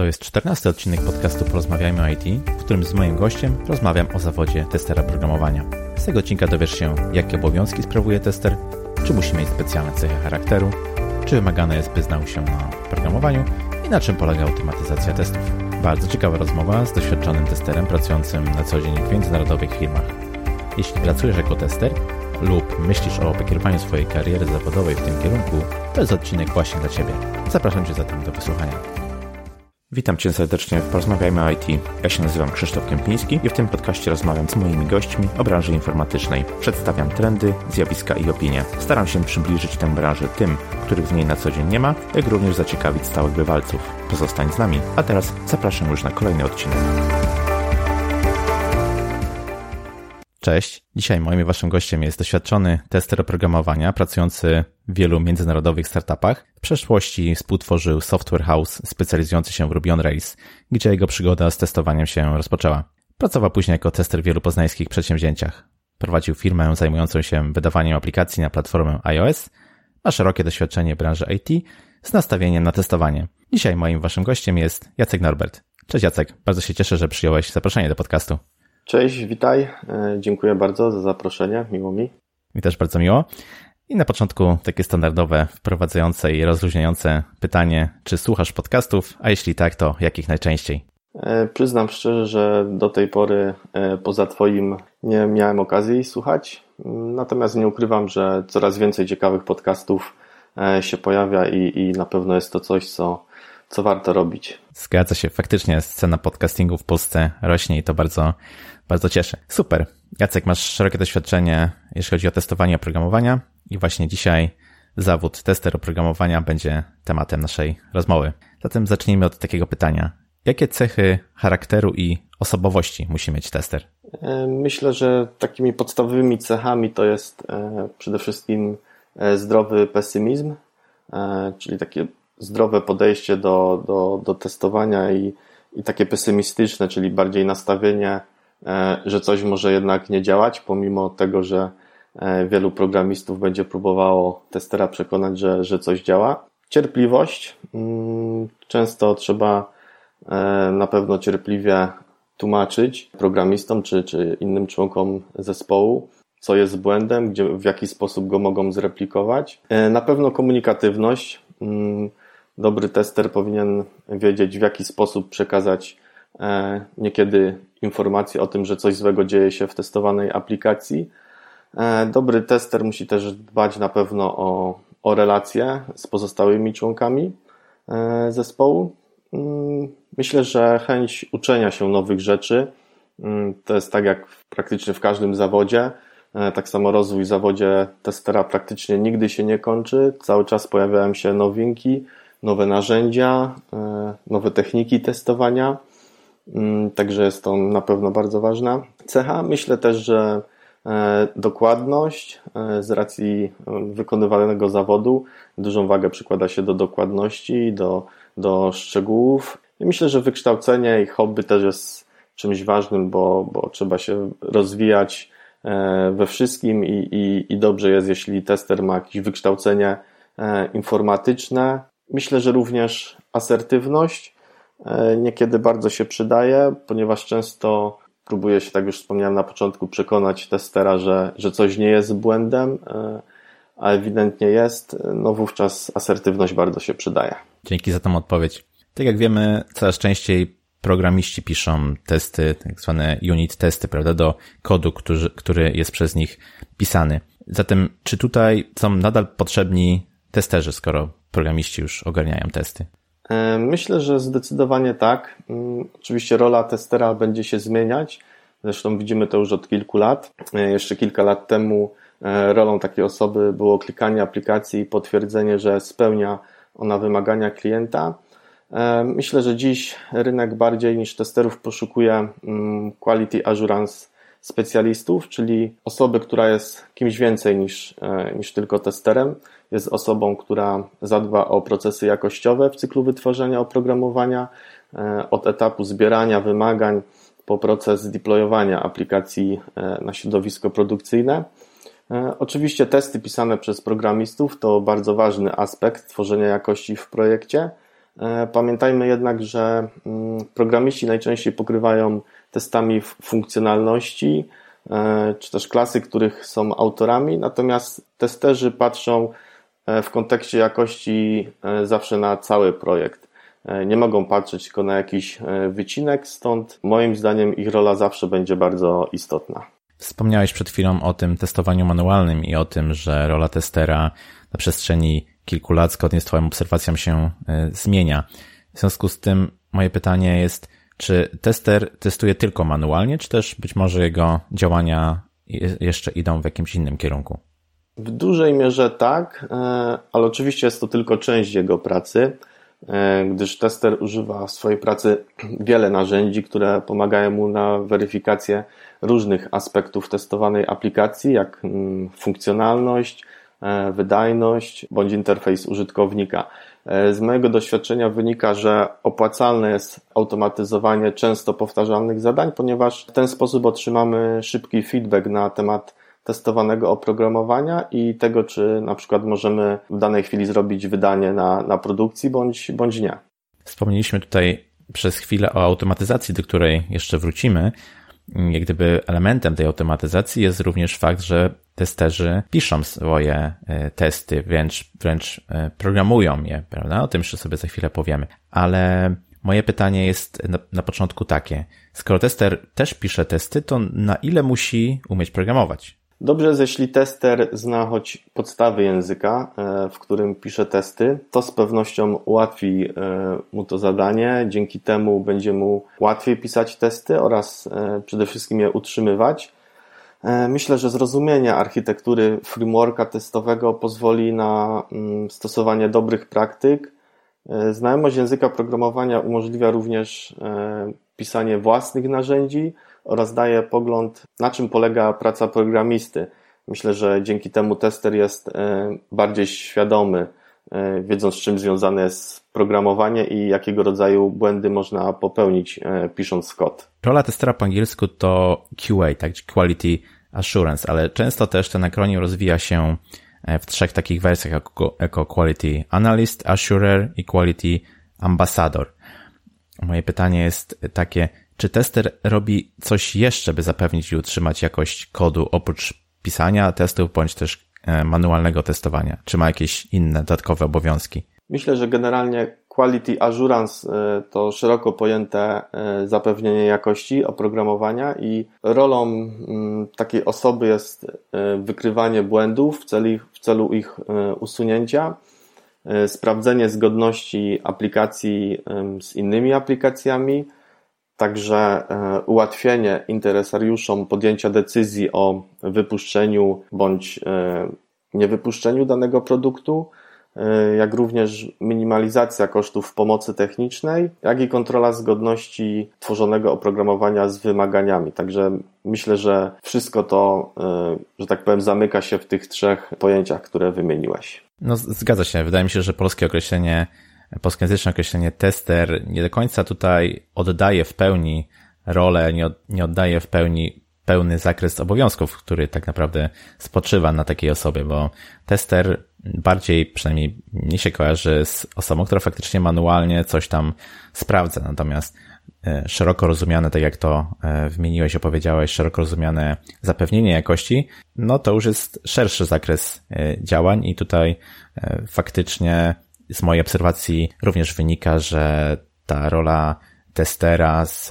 To jest czternasty odcinek podcastu Porozmawiajmy o IT, w którym z moim gościem rozmawiam o zawodzie testera programowania. Z tego odcinka dowiesz się, jakie obowiązki sprawuje tester, czy musi mieć specjalne cechy charakteru, czy wymagane jest, by znał się na programowaniu i na czym polega automatyzacja testów. Bardzo ciekawa rozmowa z doświadczonym testerem pracującym na co dzień w międzynarodowych firmach. Jeśli pracujesz jako tester lub myślisz o pokierowaniu swojej kariery zawodowej w tym kierunku, to jest odcinek właśnie dla Ciebie. Zapraszam Cię zatem do wysłuchania. Witam Cię serdecznie w Porozmawiajmy o IT. Ja się nazywam Krzysztof Kępiński i w tym podcaście rozmawiam z moimi gośćmi o branży informatycznej. Przedstawiam trendy, zjawiska i opinie. Staram się przybliżyć tę branżę tym, których w niej na co dzień nie ma, jak również zaciekawić stałych bywalców. Pozostań z nami, a teraz zapraszam już na kolejny odcinek. Cześć. Dzisiaj moim waszym gościem jest doświadczony tester oprogramowania pracujący w wielu międzynarodowych startupach. W przeszłości współtworzył software house specjalizujący się w Ruby on Rails, gdzie jego przygoda z testowaniem się rozpoczęła. Pracował później jako tester w wielu poznańskich przedsięwzięciach. Prowadził firmę zajmującą się wydawaniem aplikacji na platformę iOS. Ma szerokie doświadczenie w branży IT z nastawieniem na testowanie. Dzisiaj moim waszym gościem jest Jacek Norbert. Cześć Jacek, bardzo się cieszę, że przyjąłeś zaproszenie do podcastu. Cześć, witaj. E, dziękuję bardzo za zaproszenie, miło mi. Mi też bardzo miło. I na początku takie standardowe, wprowadzające i rozluźniające pytanie, czy słuchasz podcastów, a jeśli tak, to jakich najczęściej? E, przyznam szczerze, że do tej pory e, poza Twoim nie miałem okazji słuchać, natomiast nie ukrywam, że coraz więcej ciekawych podcastów się pojawia i, i na pewno jest to coś, co, co warto robić. Zgadza się, faktycznie scena podcastingu w Polsce rośnie i to bardzo, bardzo cieszy. Super. Jacek, masz szerokie doświadczenie, jeśli chodzi o testowanie oprogramowania i właśnie dzisiaj zawód tester oprogramowania będzie tematem naszej rozmowy. Zatem zacznijmy od takiego pytania. Jakie cechy charakteru i osobowości musi mieć tester? E, myślę, że takimi podstawowymi cechami to jest e, przede wszystkim e, zdrowy pesymizm, czyli takie zdrowe podejście do, do, do testowania i, i takie pesymistyczne, czyli bardziej nastawienie E, że coś może jednak nie działać, pomimo tego, że e, wielu programistów będzie próbowało testera przekonać, że, że coś działa. Cierpliwość. Mm, często trzeba e, na pewno cierpliwie tłumaczyć programistom czy, czy innym członkom zespołu, co jest błędem, gdzie, w jaki sposób go mogą zreplikować. Na pewno komunikatywność. Dobry tester powinien wiedzieć, w jaki sposób przekazać E, niekiedy informacje o tym, że coś złego dzieje się w testowanej aplikacji. E, dobry tester musi też dbać na pewno o, o relacje z pozostałymi członkami e, zespołu. Mm, myślę, że chęć uczenia się nowych rzeczy mm, to jest tak jak praktycznie w każdym zawodzie. Tak samo rozwój w zawodzie testera praktycznie nigdy się nie kończy. Cały czas pojawiają się nowinki, nowe narzędzia, nowe techniki testowania. Mm, także jest to na pewno bardzo ważna cecha. Myślę też, że e, dokładność e, z racji e, wykonywanego zawodu, dużą wagę przykłada się do dokładności, do, do szczegółów. I myślę, że wykształcenie i hobby też jest czymś ważnym, bo, bo trzeba się rozwijać we wszystkim i, i, i dobrze jest, jeśli tester ma jakieś wykształcenie informatyczne. Myślę, że również asertywność E, niekiedy bardzo się przydaje, ponieważ często próbuje się, tak już wspomniałem na początku, przekonać testera, że, że coś nie jest błędem, e, a ewidentnie jest, no wówczas asertywność bardzo się przydaje. Dzięki za tą odpowiedź. Tak jak wiemy, coraz częściej programiści piszą testy, tak zwane unit testy, prawda, do kodu, który, który jest przez nich pisany. Zatem, czy tutaj są nadal potrzebni testerzy, skoro programiści już ogarniają testy? E, myślę, że zdecydowanie tak. Mm, oczywiście rola testera będzie się zmieniać. Zresztą widzimy to już od kilku lat. E, jeszcze kilka lat temu e, rolą takiej osoby było klikanie aplikacji i potwierdzenie, że spełnia ona wymagania klienta. Myślę, że dziś rynek bardziej niż testerów poszukuje mm, quality assurance specjalistów, czyli osoby, która jest kimś więcej niż, niż tylko testerem jest osobą, która zadba o procesy jakościowe w cyklu wytworzenia oprogramowania, e, od etapu zbierania wymagań po proces deployowania aplikacji e, na środowisko produkcyjne. E, oczywiście testy pisane przez programistów to bardzo ważny aspekt tworzenia jakości w projekcie, Pamiętajmy jednak, że mm, programiści najczęściej pokrywają testami funkcjonalności, czy też klasy, których są autorami, natomiast testerzy patrzą w kontekście jakości zawsze na cały projekt. E, nie mogą patrzeć tylko na jakiś e, wycinek, stąd moim zdaniem ich rola zawsze będzie bardzo istotna. Wspomniałeś przed chwilą o tym testowaniu manualnym i o tym, że rola testera na przestrzeni kilku lat zgodnie z Twoją obserwacją się e, zmienia. W związku z tym moje pytanie jest, czy tester testuje tylko manualnie, czy też być może jego działania jeszcze idą w jakimś innym kierunku? W dużej mierze tak, ale oczywiście jest to tylko część jego pracy. E, gdyż tester używa w swojej pracy wiele narzędzi, które pomagają mu na weryfikację różnych aspektów testowanej aplikacji, jak mm, funkcjonalność, e, wydajność bądź interfejs użytkownika. E, z mojego doświadczenia wynika, że opłacalne jest automatyzowanie często powtarzalnych zadań, ponieważ w ten sposób otrzymamy szybki feedback na temat testowanego oprogramowania i tego, czy na przykład możemy w danej chwili zrobić wydanie na, na produkcji bądź, bądź nie. Wspomnieliśmy tutaj przez chwilę o automatyzacji, do której jeszcze wrócimy. Jak gdyby elementem tej automatyzacji jest również fakt, że testerzy piszą swoje e, testy, wręcz, wręcz e, programują je, prawda? O tym jeszcze sobie za chwilę powiemy. Ale moje pytanie jest na, na początku takie. Skoro tester też pisze testy, to na ile musi umieć programować? Dobrze jest, jeśli tester zna choć podstawy języka, e, w którym pisze testy. To z pewnością ułatwi mu to zadanie. Dzięki temu będzie mu łatwiej pisać testy oraz przede wszystkim je utrzymywać. Myślę, że zrozumienie architektury frameworka testowego pozwoli na mm, stosowanie dobrych praktyk. Znajomość języka programowania umożliwia również pisanie własnych narzędzi, oraz daje pogląd, na czym polega praca programisty. Myślę, że dzięki temu tester jest e, bardziej świadomy, e, wiedząc z czym związane jest programowanie i jakiego rodzaju błędy można popełnić e, pisząc kod. Rola testera po angielsku to QA, tak, Quality Assurance, ale często też ten akronim rozwija się w trzech takich wersjach jako, jako Quality Analyst, Assurer i Quality Ambassador. Moje pytanie jest takie, czy tester robi coś jeszcze, by zapewnić i utrzymać jakość kodu oprócz pisania testów bądź też e, manualnego testowania? Czy ma jakieś inne dodatkowe obowiązki? Myślę, że generalnie Quality Assurance e, to szeroko pojęte e, zapewnienie jakości oprogramowania i rolą mm, takiej osoby jest wykrywanie błędów w celu, w celu ich usunięcia, sprawdzenie zgodności aplikacji z innymi aplikacjami, Także e, ułatwienie interesariuszom podjęcia decyzji o wypuszczeniu bądź e, niewypuszczeniu danego produktu, e, jak również minimalizacja kosztów pomocy technicznej, jak i kontrola zgodności tworzonego oprogramowania z wymaganiami. Także myślę, że wszystko to, że tak powiem, zamyka się w tych trzech pojęciach, które wymieniłeś. No, zgadza się. Wydaje mi się, że polskie określenie polskojęzyczne określenie tester nie do końca tutaj oddaje w pełni rolę, nie, od, nie oddaje w pełni pełny zakres obowiązków, który tak naprawdę spoczywa na takiej osobie, bo tester bardziej, przynajmniej mnie się kojarzy z osobą, która faktycznie manualnie coś tam sprawdza, natomiast e, szeroko rozumiane, tak jak to e, wymieniłeś, opowiedziałeś, szeroko rozumiane zapewnienie jakości, no to już jest szerszy zakres e, działań i tutaj faktycznie z mojej obserwacji również wynika, że ta rola testera z,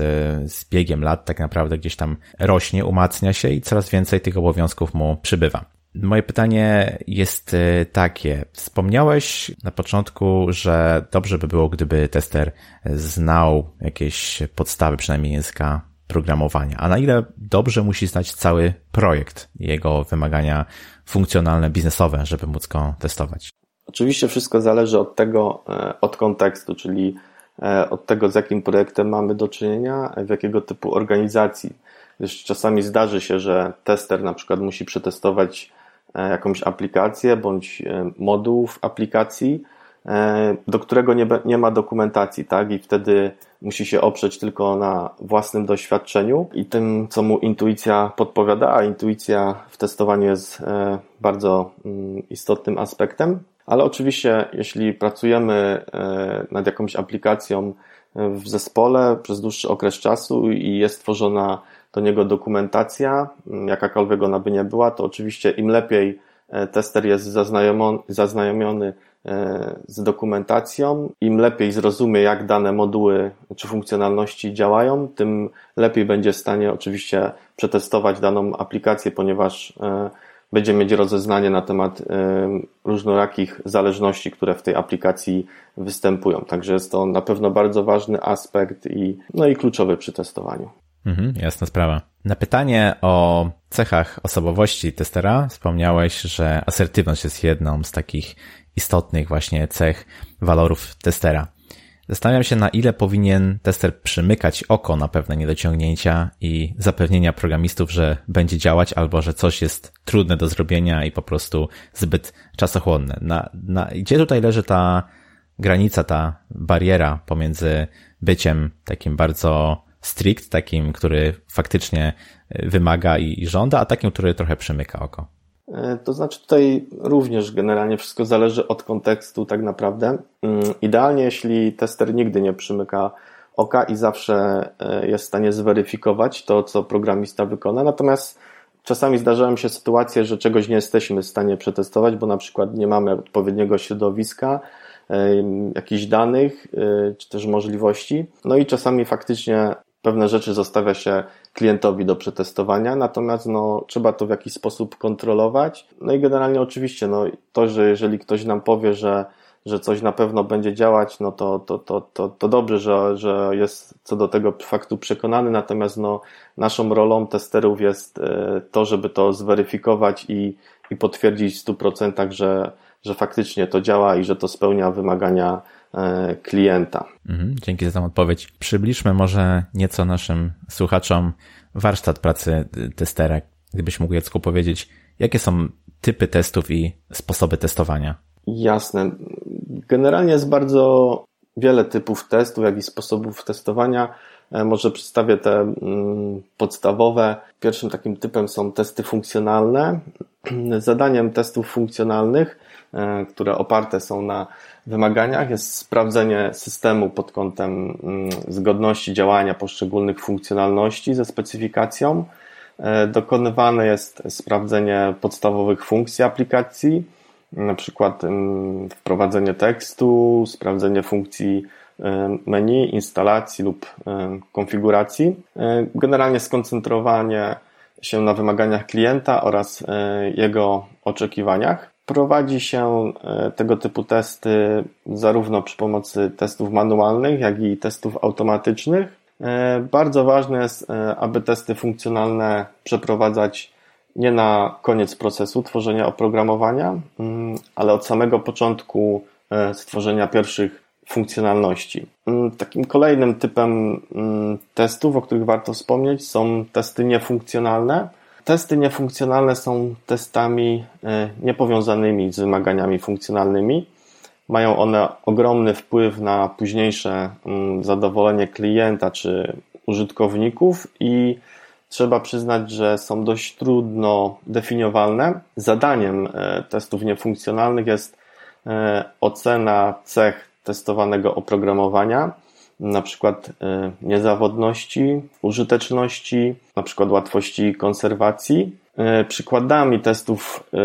z biegiem lat tak naprawdę gdzieś tam rośnie, umacnia się i coraz więcej tych obowiązków mu przybywa. Moje pytanie jest e, takie. Wspomniałeś na początku, że dobrze by było, gdyby tester znał jakieś podstawy, przynajmniej języka programowania. A na ile dobrze musi znać cały projekt, jego wymagania funkcjonalne, biznesowe, żeby móc go testować? Oczywiście wszystko zależy od tego, e, od kontekstu, czyli e, od tego, z jakim projektem mamy do czynienia, w jakiego typu organizacji. Gdyż czasami zdarzy się, że tester na przykład musi przetestować e, jakąś aplikację bądź moduł w aplikacji, do którego nie, nie ma dokumentacji, tak? I wtedy musi się oprzeć tylko na własnym doświadczeniu i tym, co mu intuicja podpowiada, a intuicja w testowaniu jest bardzo mm, istotnym aspektem ale oczywiście, jeśli pracujemy nad jakąś aplikacją w zespole przez dłuższy okres czasu i jest tworzona do niego dokumentacja, jakakolwiek ona by nie była, to oczywiście im lepiej tester jest zaznajomiony E, z dokumentacją. Im lepiej zrozumie, jak dane moduły czy funkcjonalności działają, tym lepiej będzie w stanie oczywiście przetestować daną aplikację, ponieważ e, będzie mieć rozeznanie na temat różnorakich zależności, które w tej aplikacji występują. Także jest to na pewno bardzo ważny aspekt i, no i kluczowy przy testowaniu. Mhm, jasna sprawa. Na pytanie o cechach osobowości testera wspomniałeś, że asertywność jest jedną z takich istotnych właśnie cech walorów testera. Zastanawiam się, na ile powinien tester przymykać oko na pewne niedociągnięcia i zapewnienia programistów, że będzie działać albo że coś jest trudne do zrobienia i po prostu zbyt czasochłonne. Na, na, gdzie tutaj leży ta granica, ta bariera pomiędzy byciem takim bardzo strict, takim, który faktycznie wymaga i, i żąda, a takim, który trochę przymyka oko? E, to znaczy tutaj również generalnie wszystko zależy od kontekstu tak naprawdę. Mm, idealnie, jeśli tester nigdy nie przymyka oka i zawsze e, jest w stanie zweryfikować to, co programista wykona. Natomiast czasami zdarzają się sytuacje, że czegoś nie jesteśmy w stanie przetestować, bo na przykład nie mamy odpowiedniego środowiska, e, jakichś danych, czy też możliwości. No i czasami faktycznie pewne rzeczy zostawia się klientowi do przetestowania, natomiast no, trzeba to w jakiś sposób kontrolować. No i generalnie oczywiście no, to, że jeżeli ktoś nam powie, że, że coś na pewno będzie działać, no to, to, to, to, to dobrze, że, że jest co do tego faktu przekonany, natomiast no, naszą rolą testerów jest e, to, żeby to zweryfikować i, i potwierdzić w 100%, że, że faktycznie to działa i że to spełnia wymagania klienta. Mhm, dzięki za tę odpowiedź. Przybliżmy może nieco naszym słuchaczom warsztat pracy testera. Gdybyś mógł Jacku powiedzieć, jakie są typy testów i sposoby testowania? Jasne. Generalnie jest bardzo wiele typów testów, jak i sposobów testowania. E, może przedstawię te mm, podstawowe. Pierwszym takim typem są testy funkcjonalne. Zadaniem testów funkcjonalnych, e, które oparte są na wymaganiach jest sprawdzenie systemu pod kątem mm, zgodności działania poszczególnych funkcjonalności ze specyfikacją. E, dokonywane jest sprawdzenie podstawowych funkcji aplikacji, na przykład mm, wprowadzenie tekstu, sprawdzenie funkcji e, menu, instalacji lub e, konfiguracji. Generalnie skoncentrowanie się na wymaganiach klienta oraz jego oczekiwaniach. Prowadzi się e, tego typu testy zarówno przy pomocy testów manualnych, jak i testów automatycznych. E, bardzo ważne jest, e, aby testy funkcjonalne przeprowadzać nie na koniec procesu tworzenia oprogramowania, mm, ale od samego początku stworzenia pierwszych funkcjonalności. Mm, takim kolejnym typem mm, testów, o których warto wspomnieć, są testy niefunkcjonalne. Testy niefunkcjonalne są testami e, niepowiązanymi z wymaganiami funkcjonalnymi. Mają one ogromny wpływ na późniejsze mm, zadowolenie klienta czy użytkowników i trzeba przyznać, że są dość trudno definiowalne. Zadaniem e, testów niefunkcjonalnych jest e, ocena cech testowanego oprogramowania na przykład e, niezawodności, użyteczności, na przykład łatwości konserwacji. E, przykładami testów e,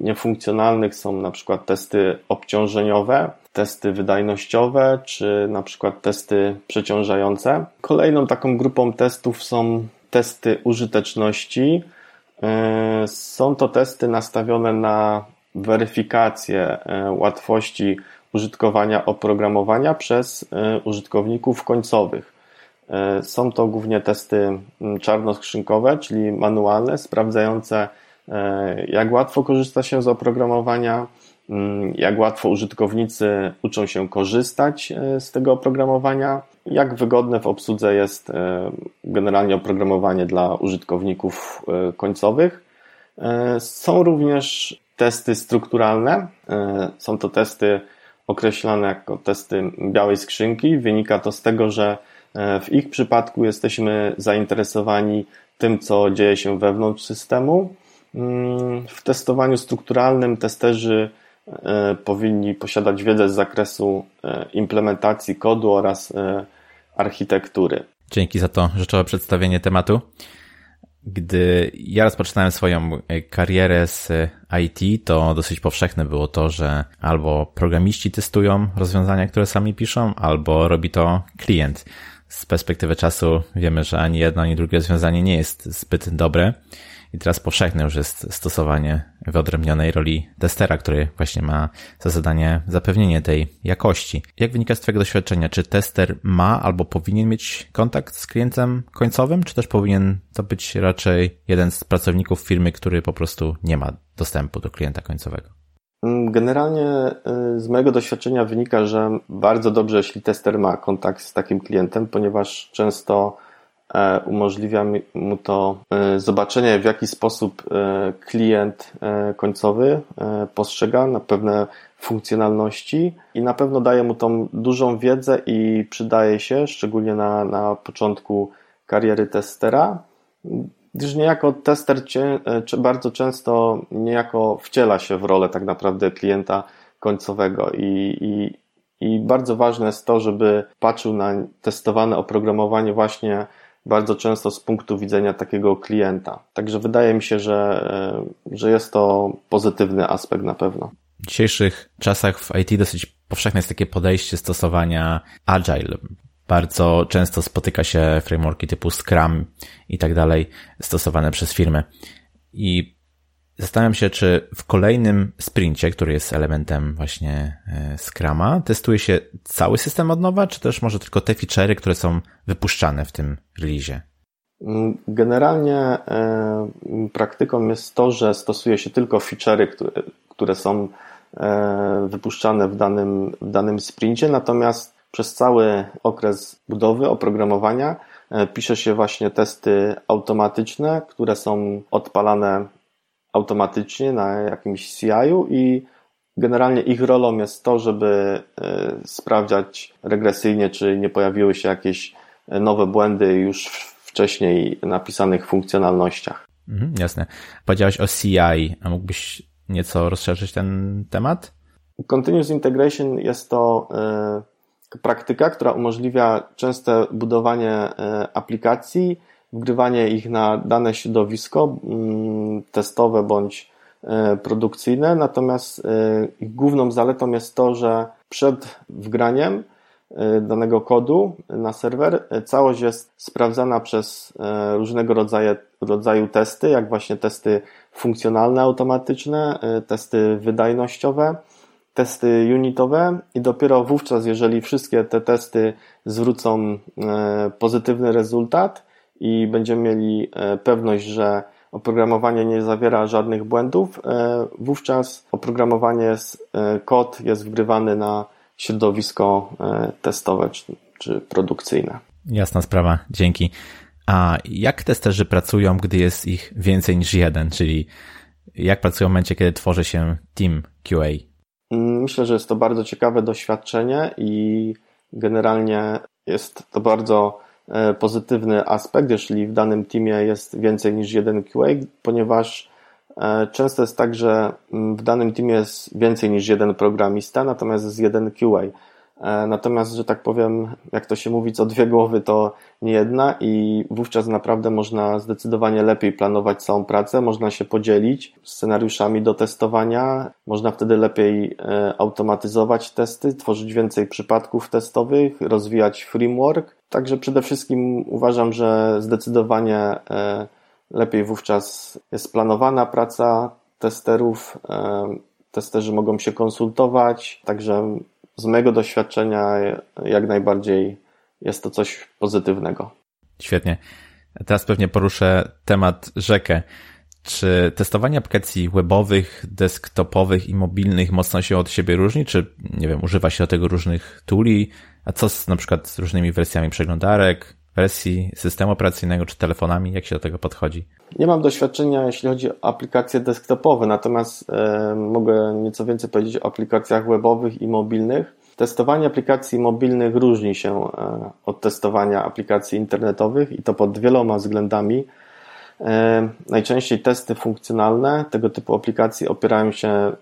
niefunkcjonalnych są na przykład testy obciążeniowe, testy wydajnościowe, czy na przykład testy przeciążające. Kolejną taką grupą testów są testy użyteczności. Są to testy nastawione na weryfikację łatwości użytkowania oprogramowania przez e, użytkowników końcowych. E, są to głównie testy czarnoskrzynkowe, czyli manualne, sprawdzające e, jak łatwo korzysta się z oprogramowania, jak łatwo użytkownicy uczą się korzystać z tego oprogramowania, jak wygodne w obsłudze jest generalnie oprogramowanie dla użytkowników końcowych. Są również testy strukturalne. Są to testy określane jako testy białej skrzynki. Wynika to z tego, że e, w ich przypadku jesteśmy zainteresowani tym, co dzieje się wewnątrz systemu. Mm, w testowaniu strukturalnym testerzy powinni posiadać wiedzę z zakresu implementacji kodu oraz architektury. Dzięki za to rzeczowe przedstawienie tematu. Gdy ja rozpoczynałem swoją e, karierę z e, IT, to dosyć powszechne było to, że albo programiści testują rozwiązania, które sami piszą, albo robi to klient. Z perspektywy czasu wiemy, że ani jedno, ani drugie rozwiązanie nie jest zbyt dobre. I teraz powszechne już jest stosowanie wyodrębnionej roli testera, który właśnie ma za zadanie zapewnienie tej jakości. Jak wynika z Twojego doświadczenia, czy tester ma albo powinien mieć kontakt z klientem końcowym, czy też powinien to być raczej jeden z pracowników firmy, który po prostu nie ma dostępu do klienta końcowego? Generalnie y, z mojego doświadczenia wynika, że bardzo dobrze, jeśli tester ma kontakt z takim klientem, ponieważ często umożliwia mu to e, zobaczenie, w jaki sposób e, klient końcowy postrzega na pewne funkcjonalności i na pewno daje mu tą dużą wiedzę i przydaje się, szczególnie na, na początku kariery testera, gdyż niejako tester bardzo często niejako wciela się w rolę tak naprawdę klienta końcowego i, i, i bardzo ważne jest to, żeby patrzył na testowane oprogramowanie właśnie bardzo często z punktu widzenia takiego klienta. Także wydaje mi się, że, e, że jest to pozytywny aspekt na pewno. W dzisiejszych czasach w IT dosyć powszechne jest takie podejście stosowania agile. Bardzo często spotyka się frameworki typu Scrum i tak dalej stosowane przez firmy. I Zastanawiam się, czy w kolejnym sprincie, który jest elementem właśnie e, Scrama, testuje się cały system od nowa, czy też może tylko te feature'y, które są wypuszczane w tym release? Mm, generalnie e, praktyką jest to, że stosuje się tylko feature'y, które, które są e, wypuszczane w danym, w danym sprincie, natomiast przez cały okres budowy oprogramowania pisze się właśnie testy automatyczne, które są odpalane automatycznie na jakimś CI-u i generalnie ich rolą jest to, żeby e, sprawdzać regresyjnie, czy nie pojawiły się jakieś e, nowe błędy już w wcześniej napisanych funkcjonalnościach. Mhm, jasne. Powiedziałeś o CI, a mógłbyś nieco rozszerzyć ten temat? Continuous Integration jest to e, praktyka, która umożliwia częste budowanie aplikacji wgrywanie ich na dane środowisko mm, testowe bądź e, produkcyjne, natomiast e, ich główną zaletą jest to, że przed wgraniem e, danego kodu na serwer całość jest sprawdzana przez różnego rodzaju, rodzaju testy, jak właśnie testy funkcjonalne, automatyczne, testy wydajnościowe, testy unitowe i dopiero wówczas, jeżeli wszystkie te testy zwrócą pozytywny rezultat, i będziemy mieli e, pewność, że oprogramowanie nie zawiera żadnych błędów, e, wówczas oprogramowanie, e, kod jest wgrywany na środowisko testowe czy, produkcyjne. Jasna sprawa, dzięki. A jak testerzy pracują, gdy jest ich więcej niż jeden, czyli jak pracują w momencie, kiedy tworzy się team QA? Mm, myślę, że jest to bardzo ciekawe doświadczenie i generalnie jest to bardzo pozytywny aspekt, jeśli w danym teamie jest więcej niż jeden QA, ponieważ e, często jest tak, że mm, w danym teamie jest więcej niż jeden programista, natomiast jest jeden QA. E, natomiast, że tak powiem, jak to się mówi, co dwie głowy to nie jedna i wówczas naprawdę można zdecydowanie lepiej planować całą pracę, można się podzielić scenariuszami do testowania, można wtedy lepiej automatyzować testy, tworzyć więcej przypadków testowych, rozwijać framework, Także przede wszystkim uważam, że zdecydowanie e, lepiej wówczas jest planowana praca testerów. E, testerzy mogą się konsultować, także z mojego doświadczenia jak najbardziej jest to coś pozytywnego. Świetnie. Teraz pewnie poruszę temat rzekę. Czy testowanie aplikacji webowych, desktopowych i mobilnych mocno się od siebie różni? Czy, nie wiem, używa się do tego różnych tuli? A co z na przykład z różnymi wersjami przeglądarek, wersji systemu operacyjnego czy telefonami? Jak się do tego podchodzi? Nie mam doświadczenia, jeśli chodzi o aplikacje desktopowe, natomiast e, mogę nieco więcej powiedzieć o aplikacjach webowych i mobilnych. Testowanie aplikacji mobilnych różni się e, od testowania aplikacji internetowych i to pod wieloma względami. Najczęściej testy funkcjonalne tego typu aplikacji opierają się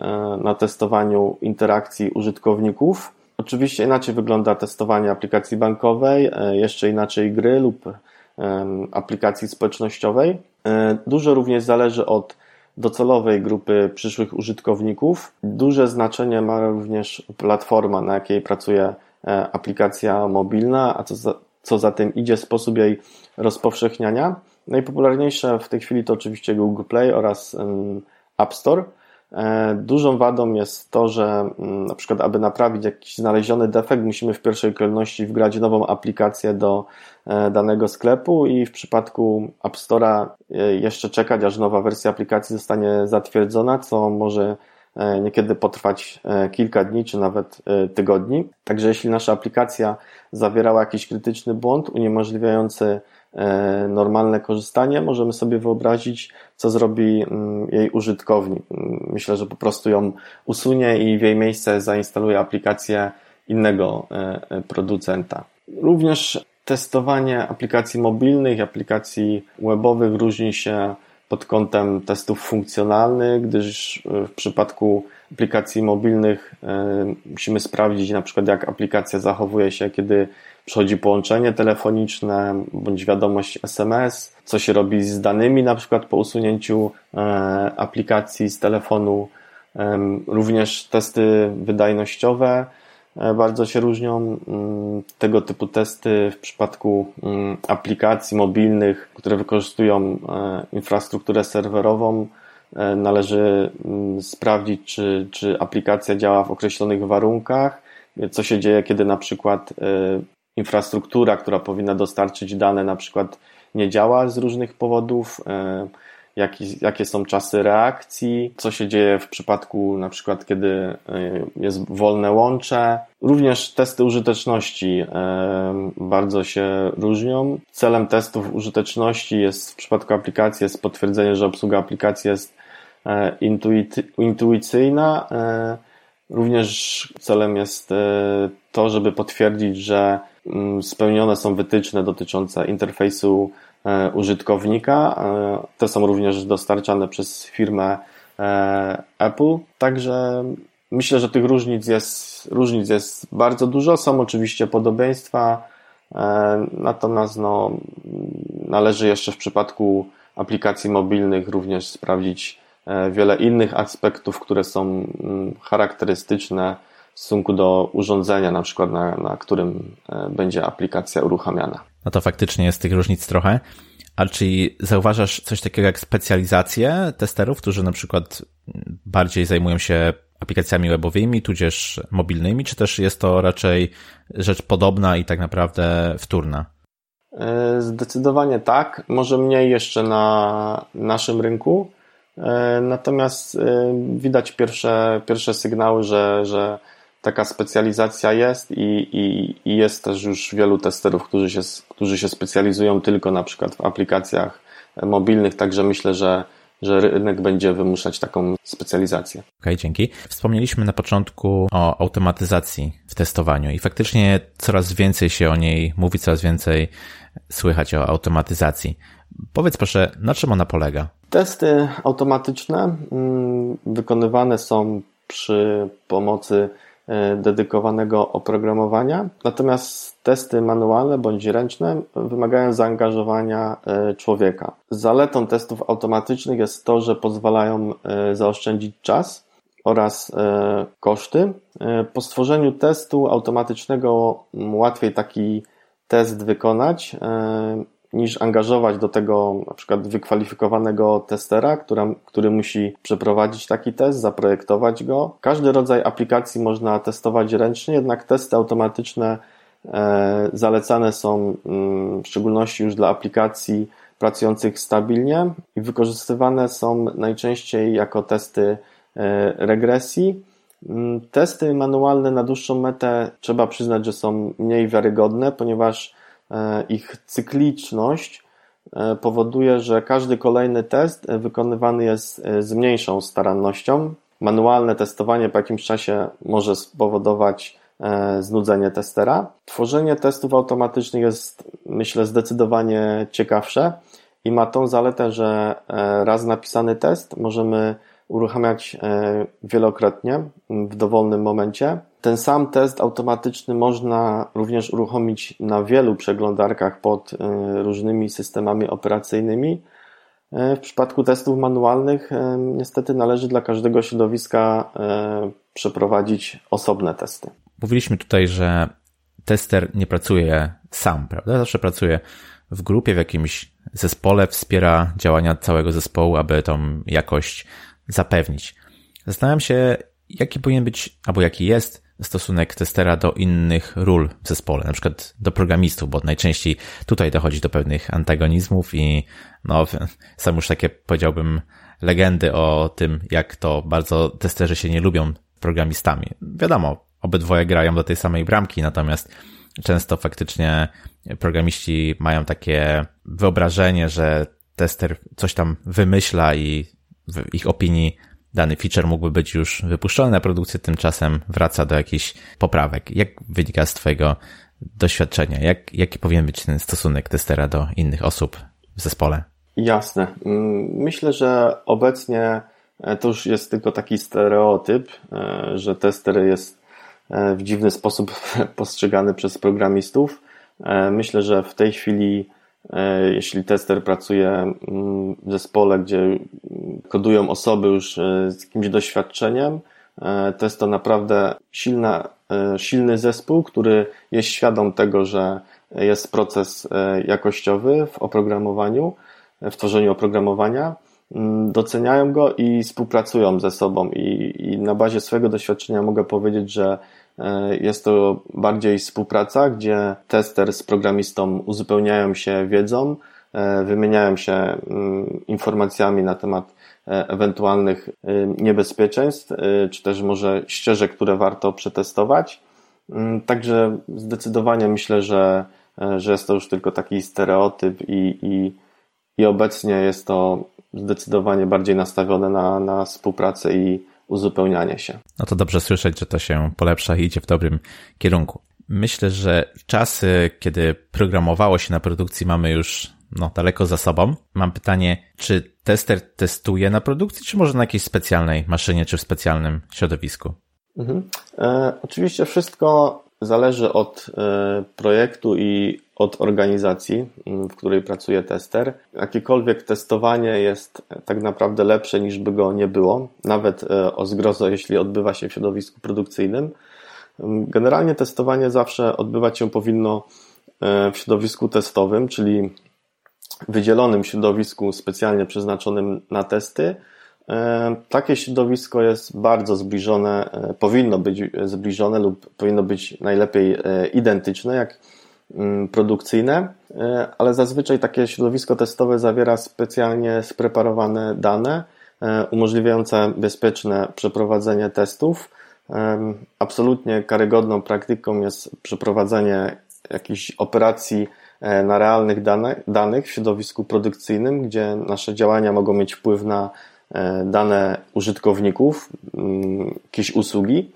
na testowaniu interakcji użytkowników. Oczywiście inaczej wygląda testowanie aplikacji bankowej, jeszcze inaczej gry lub aplikacji społecznościowej. Dużo również zależy od docelowej grupy przyszłych użytkowników. Duże znaczenie ma również platforma, na jakiej pracuje e, aplikacja mobilna, a co za, co za tym idzie sposób jej rozpowszechniania. Najpopularniejsze w tej chwili to oczywiście Google Play oraz App Store. E, dużą wadą jest to, że mm, na przykład, aby naprawić jakiś znaleziony defekt, musimy w pierwszej kolejności wgrać nową aplikację do e, danego sklepu i w przypadku App Store'a e, jeszcze czekać, aż nowa wersja aplikacji zostanie zatwierdzona, co może niekiedy potrwać kilka dni czy nawet tygodni. Także jeśli nasza aplikacja zawierała jakiś krytyczny błąd uniemożliwiający normalne korzystanie, możemy sobie wyobrazić, co zrobi mm, jej użytkownik. Myślę, że po prostu ją usunie i w jej miejsce zainstaluje aplikację innego e, e, producenta. Również testowanie aplikacji mobilnych, aplikacji webowych różni się pod kątem testów funkcjonalnych, gdyż w przypadku aplikacji mobilnych musimy sprawdzić na przykład jak aplikacja zachowuje się, kiedy przychodzi połączenie telefoniczne bądź wiadomość SMS, co się robi z danymi na przykład po usunięciu e, aplikacji z telefonu. Również testy wydajnościowe e, bardzo się różnią. Mm, tego typu testy w przypadku mm, aplikacji mobilnych, które wykorzystują e, infrastrukturę serwerową, należy mm, sprawdzić, czy, czy aplikacja działa w określonych warunkach, co się dzieje, kiedy na przykład infrastruktura, która powinna dostarczyć dane, na przykład nie działa z różnych powodów, e, jakie są czasy reakcji, co się dzieje w przypadku na przykład, kiedy e, jest wolne łącze. Również testy użyteczności e, bardzo się różnią. Celem testów użyteczności jest w przypadku aplikacji jest potwierdzenie, że obsługa aplikacji jest intuicyjna. Również celem jest to, żeby potwierdzić, że spełnione są wytyczne dotyczące interfejsu e, użytkownika. E, te są również dostarczane przez firmę e, Apple. Także myślę, że tych różnic jest, różnic jest bardzo dużo. Są oczywiście podobieństwa, natomiast no, należy jeszcze w przypadku aplikacji mobilnych również sprawdzić wiele innych aspektów, które są mm, charakterystyczne w stosunku do urządzenia, na przykład na, na którym e, będzie aplikacja uruchamiana. No to faktycznie jest tych różnic trochę. A czy zauważasz coś takiego jak specjalizację testerów, którzy na przykład bardziej zajmują się aplikacjami webowymi, tudzież mobilnymi, czy też jest to raczej rzecz podobna i tak naprawdę wtórna? E, zdecydowanie tak. Może mniej jeszcze na naszym rynku. E, natomiast widać pierwsze, pierwsze sygnały, że, że taka specjalizacja jest i, i, i, jest też już wielu testerów, którzy się, którzy się specjalizują tylko na przykład w aplikacjach mobilnych, także myślę, że, że rynek będzie wymuszać taką specjalizację. Okej, okay, dzięki. Wspomnieliśmy na początku o automatyzacji w testowaniu i faktycznie coraz więcej się o niej mówi, coraz więcej słychać o automatyzacji. Powiedz proszę, na czym ona polega? Testy automatyczne mm, wykonywane są przy pomocy dedykowanego oprogramowania. Natomiast testy manualne bądź ręczne wymagają zaangażowania e, człowieka. Zaletą testów automatycznych jest to, że pozwalają e, zaoszczędzić czas oraz koszty. Po stworzeniu testu automatycznego łatwiej taki test wykonać niż angażować do tego na przykład wykwalifikowanego testera, która, który musi przeprowadzić taki test, zaprojektować go. Każdy rodzaj aplikacji można testować ręcznie, jednak testy automatyczne e, zalecane są mm, w szczególności już dla aplikacji pracujących stabilnie i wykorzystywane są najczęściej jako testy e, regresji. Mm, testy manualne na dłuższą metę trzeba przyznać, że są mniej wiarygodne, ponieważ ich cykliczność e, powoduje, że każdy kolejny test e, wykonywany jest z mniejszą starannością. Manualne testowanie po jakimś czasie może spowodować znudzenie testera. Tworzenie testów automatycznych jest, myślę, zdecydowanie ciekawsze i ma tą zaletę, że raz napisany test możemy uruchamiać wielokrotnie w dowolnym momencie. Ten sam test automatyczny można również uruchomić na wielu przeglądarkach pod różnymi systemami operacyjnymi E, w przypadku testów manualnych e, niestety należy dla każdego środowiska e, przeprowadzić osobne testy. Mówiliśmy tutaj, że tester nie pracuje sam, prawda? Zawsze pracuje w grupie, w jakimś zespole, wspiera działania całego zespołu, aby tą jakość zapewnić. Zastanawiam się, jaki powinien być, albo jaki jest stosunek testera do innych ról w zespole, na przykład do programistów, bo najczęściej tutaj dochodzi do pewnych antagonizmów i no, są już takie, powiedziałbym, legendy o tym, jak to bardzo testerzy się nie lubią programistami. Wiadomo, obydwoje grają do tej samej bramki, natomiast często faktycznie programiści mają takie wyobrażenie, że tester coś tam wymyśla i w ich opinii dany feature mógłby być już wypuszczony na produkcję, tymczasem wraca do jakichś poprawek. Jak wynika z Twojego doświadczenia? Jak, jaki powinien być ten stosunek testera do innych osób w zespole? Jasne. Mm, myślę, że obecnie e, to już jest tylko taki stereotyp, e, że tester jest e, w dziwny sposób postrzegany przez programistów. Myślę, że w tej chwili jeśli tester pracuje mm, w zespole, gdzie kodują osoby już e, z jakimś doświadczeniem, e, to jest to naprawdę silna, silny zespół, który jest świadom tego, że jest proces jakościowy w oprogramowaniu, w tworzeniu oprogramowania, mm, doceniają go i współpracują ze sobą. I, i na bazie swojego doświadczenia mogę powiedzieć, że E, jest to bardziej współpraca, gdzie tester z programistą uzupełniają się wiedzą, e, wymieniają się mm, informacjami na temat e, ewentualnych niebezpieczeństw, czy też może ścieżek, które warto przetestować. Mm, także zdecydowanie myślę, że, że jest to już tylko taki stereotyp i, i, i obecnie jest to zdecydowanie bardziej nastawione na, na współpracę i uzupełnianie się. No to dobrze słyszeć, że to się polepsza i idzie w dobrym kierunku. Myślę, że czasy, kiedy programowało się na produkcji, mamy już no, daleko za sobą. Mam pytanie, czy tester testuje na produkcji, czy może na jakiejś specjalnej maszynie, czy w specjalnym środowisku? Mhm. E, oczywiście wszystko zależy od e, projektu i od organizacji, mm, w której pracuje tester. Jakiekolwiek testowanie jest tak naprawdę lepsze niż by go nie było, nawet e, o zgrozo, jeśli odbywa się w środowisku produkcyjnym. Mm, generalnie testowanie zawsze odbywać się powinno e, w środowisku testowym, czyli wydzielonym środowisku specjalnie przeznaczonym na testy. E, takie środowisko jest bardzo zbliżone, powinno być zbliżone lub powinno być najlepiej identyczne, jak produkcyjne, e, ale zazwyczaj takie środowisko testowe zawiera specjalnie spreparowane dane e, umożliwiające bezpieczne przeprowadzenie testów. E, absolutnie karygodną praktyką jest przeprowadzenie jakichś operacji na realnych danych w środowisku produkcyjnym, gdzie nasze działania mogą mieć wpływ na dane użytkowników, mm, jakieś usługi.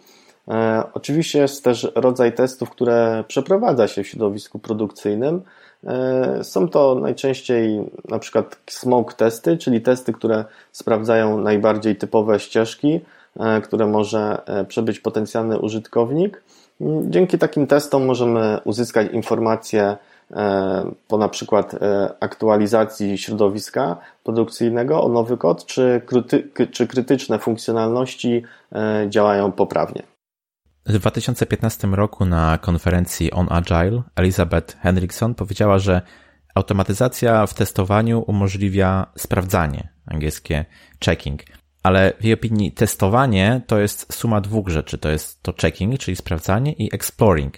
E, oczywiście jest też rodzaj testów, które przeprowadza się w środowisku produkcyjnym. E, są to najczęściej na przykład smoke testy, czyli testy, które sprawdzają najbardziej typowe ścieżki, e, które może przebyć potencjalny użytkownik. Dzięki takim testom możemy uzyskać informacje po na przykład aktualizacji środowiska produkcyjnego o nowy kod, czy, czy krytyczne funkcjonalności działają poprawnie. W 2015 roku na konferencji On Agile Elizabeth Henrikson powiedziała, że automatyzacja w testowaniu umożliwia sprawdzanie, angielskie checking. Ale w jej opinii testowanie to jest suma dwóch rzeczy. To jest to checking, czyli sprawdzanie i exploring.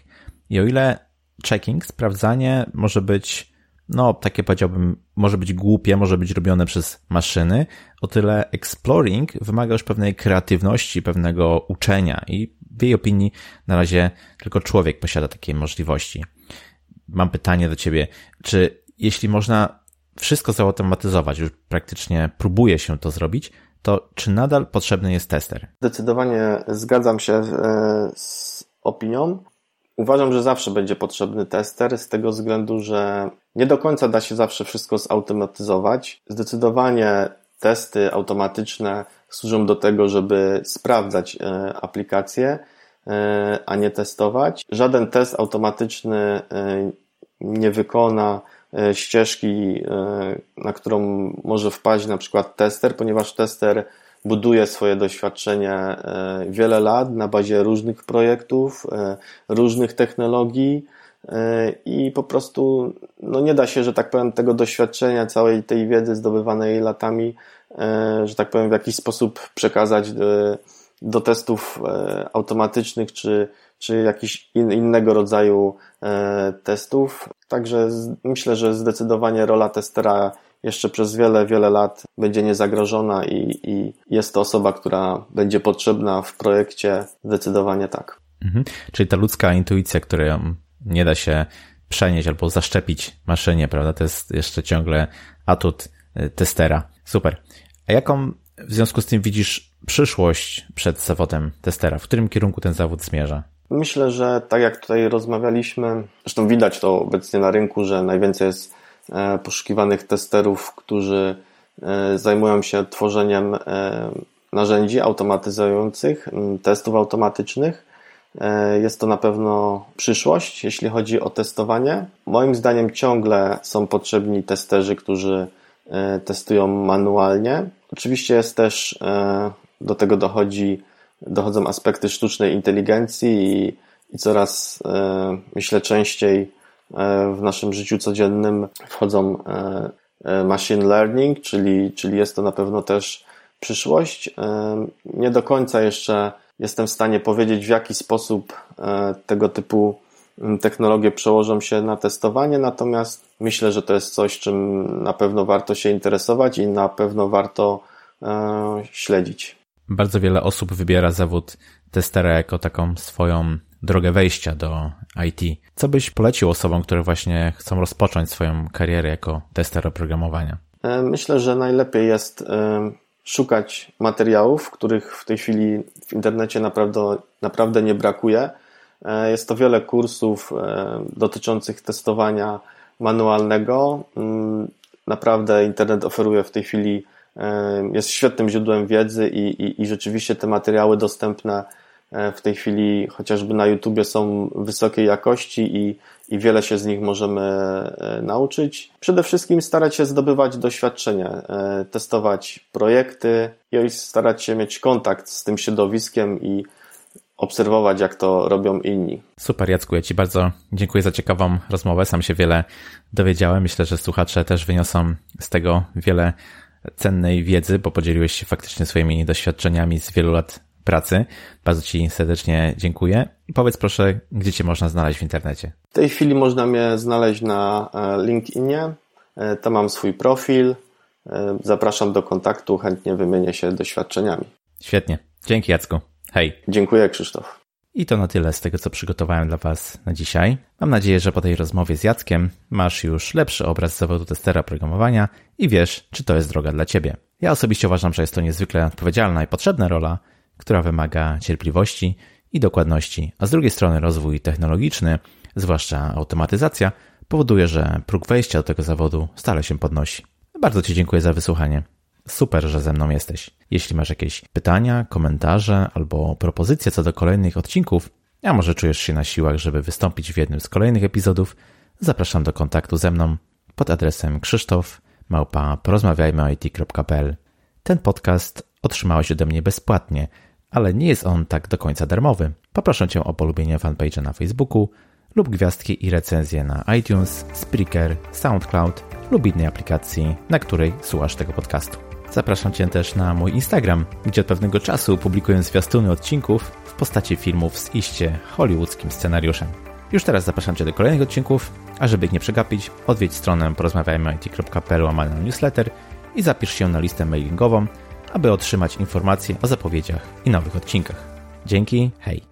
I o ile checking, sprawdzanie może być, no takie powiedziałbym, może być głupie, może być robione przez maszyny, o tyle exploring wymaga już pewnej kreatywności, pewnego uczenia i w jej opinii na razie tylko człowiek posiada takie możliwości. Mam pytanie do ciebie, czy jeśli można wszystko zautomatyzować, już praktycznie próbuje się to zrobić, to czy nadal potrzebny jest tester? Zdecydowanie zgadzam się e, z opinią. Uważam, że zawsze będzie potrzebny tester z tego względu, że Nie do końca da się zawsze wszystko zautomatyzować. Zdecydowanie testy automatyczne służą do tego, żeby sprawdzać e, aplikacje, e, a nie testować. Żaden test automatyczny e, nie wykona ścieżki, na którą może wpaść na przykład tester, ponieważ tester buduje swoje doświadczenie wiele lat na bazie różnych projektów, różnych technologii i po prostu no nie da się, że tak powiem, tego doświadczenia, całej tej wiedzy zdobywanej latami, e, że tak powiem, w jakiś sposób przekazać do, do testów e, automatycznych czy, czy jakichś in, innego rodzaju e, testów. Także myślę, że zdecydowanie rola testera jeszcze przez wiele, wiele lat będzie niezagrożona i, i jest to osoba, która będzie potrzebna w projekcie. Zdecydowanie tak. Mhm. Czyli ta ludzka intuicja, którą nie da się przenieść albo zaszczepić maszynie, prawda? To jest jeszcze ciągle atut y, testera. Super. A jaką w związku z tym widzisz przyszłość przed zawodem testera? W którym kierunku ten zawód zmierza? Myślę, że tak jak tutaj rozmawialiśmy, zresztą widać to obecnie na rynku, że najwięcej jest e, poszukiwanych testerów, którzy e, zajmują się tworzeniem e, narzędzi automatyzujących, testów automatycznych. E, jest to na pewno przyszłość, jeśli chodzi o testowanie. Moim zdaniem ciągle są potrzebni testerzy, którzy e, testują manualnie. Oczywiście jest też e, do tego dochodzi, dochodzą aspekty sztucznej inteligencji i, i coraz myślę częściej w naszym życiu codziennym wchodzą machine learning, czyli, czyli jest to na pewno też przyszłość. Nie do końca jeszcze jestem w stanie powiedzieć, w jaki sposób e, tego typu technologie przełożą się na testowanie, natomiast myślę, że to jest coś, czym na pewno warto się interesować i na pewno warto e, śledzić. Bardzo wiele osób wybiera zawód testera jako taką swoją drogę wejścia do IT. Co byś polecił osobom, które właśnie chcą rozpocząć swoją karierę jako tester oprogramowania? E, myślę, że najlepiej jest szukać materiałów, których w tej chwili w internecie naprawdę, naprawdę nie brakuje. E, jest to wiele kursów e, dotyczących testowania manualnego. Mm, naprawdę internet oferuje w tej chwili, e, jest świetnym źródłem wiedzy i, i, i rzeczywiście te materiały dostępne w tej chwili chociażby na YouTubie są wysokiej jakości i, i wiele się z nich możemy e, nauczyć. Przede wszystkim starać się zdobywać doświadczenie, e, testować projekty i starać się mieć kontakt z tym środowiskiem i obserwować, jak to robią inni. Super, Jacku, ja Ci bardzo dziękuję za ciekawą rozmowę. Sam się wiele dowiedziałem. Myślę, że słuchacze też wyniosą z tego wiele cennej wiedzy, bo podzieliłeś się faktycznie swoimi doświadczeniami z wielu lat pracy. Bardzo Ci serdecznie dziękuję. Powiedz proszę, gdzie Cię można znaleźć w internecie? W tej chwili można mnie znaleźć na e, LinkedInie. E, tam mam swój profil. E, zapraszam do kontaktu, chętnie wymienię się doświadczeniami. Świetnie. Dzięki Jacku. Hej. Dziękuję Krzysztof. I to na tyle z tego, co przygotowałem dla Was na dzisiaj. Mam nadzieję, że po tej rozmowie z Jackiem masz już lepszy obraz zawodu testera programowania i wiesz, czy to jest droga dla Ciebie. Ja osobiście uważam, że jest to niezwykle odpowiedzialna i potrzebna rola, która wymaga cierpliwości i dokładności, a z drugiej strony rozwój technologiczny, zwłaszcza automatyzacja, powoduje, że próg wejścia do tego zawodu stale się podnosi. Bardzo Ci dziękuję za wysłuchanie. Super, że ze mną jesteś. Jeśli masz jakieś pytania, komentarze albo propozycje co do kolejnych odcinków, a może czujesz się na siłach, żeby wystąpić w jednym z kolejnych epizodów, zapraszam do kontaktu ze mną pod adresem krzysztof małpa porozmawiajmyit.pl. Ten podcast otrzymałeś ode mnie bezpłatnie – ale nie jest on tak do końca darmowy. Poproszę Cię o polubienie fanpage'a na Facebooku lub gwiazdki i recenzje na iTunes, Spreaker, SoundCloud lub innej aplikacji, na której słuchasz tego podcastu. Zapraszam Cię też na mój Instagram, gdzie od pewnego czasu publikuję zwiastuny odcinków w postaci filmów z iście hollywoodzkim scenariuszem. Już teraz zapraszam Cię do kolejnych odcinków, a żeby ich nie przegapić, odwiedź stronę porozmawiajmyit.pl newsletter i zapisz się na listę mailingową, aby otrzymać informacje o zapowiedziach i nowych odcinkach. Dzięki, hej!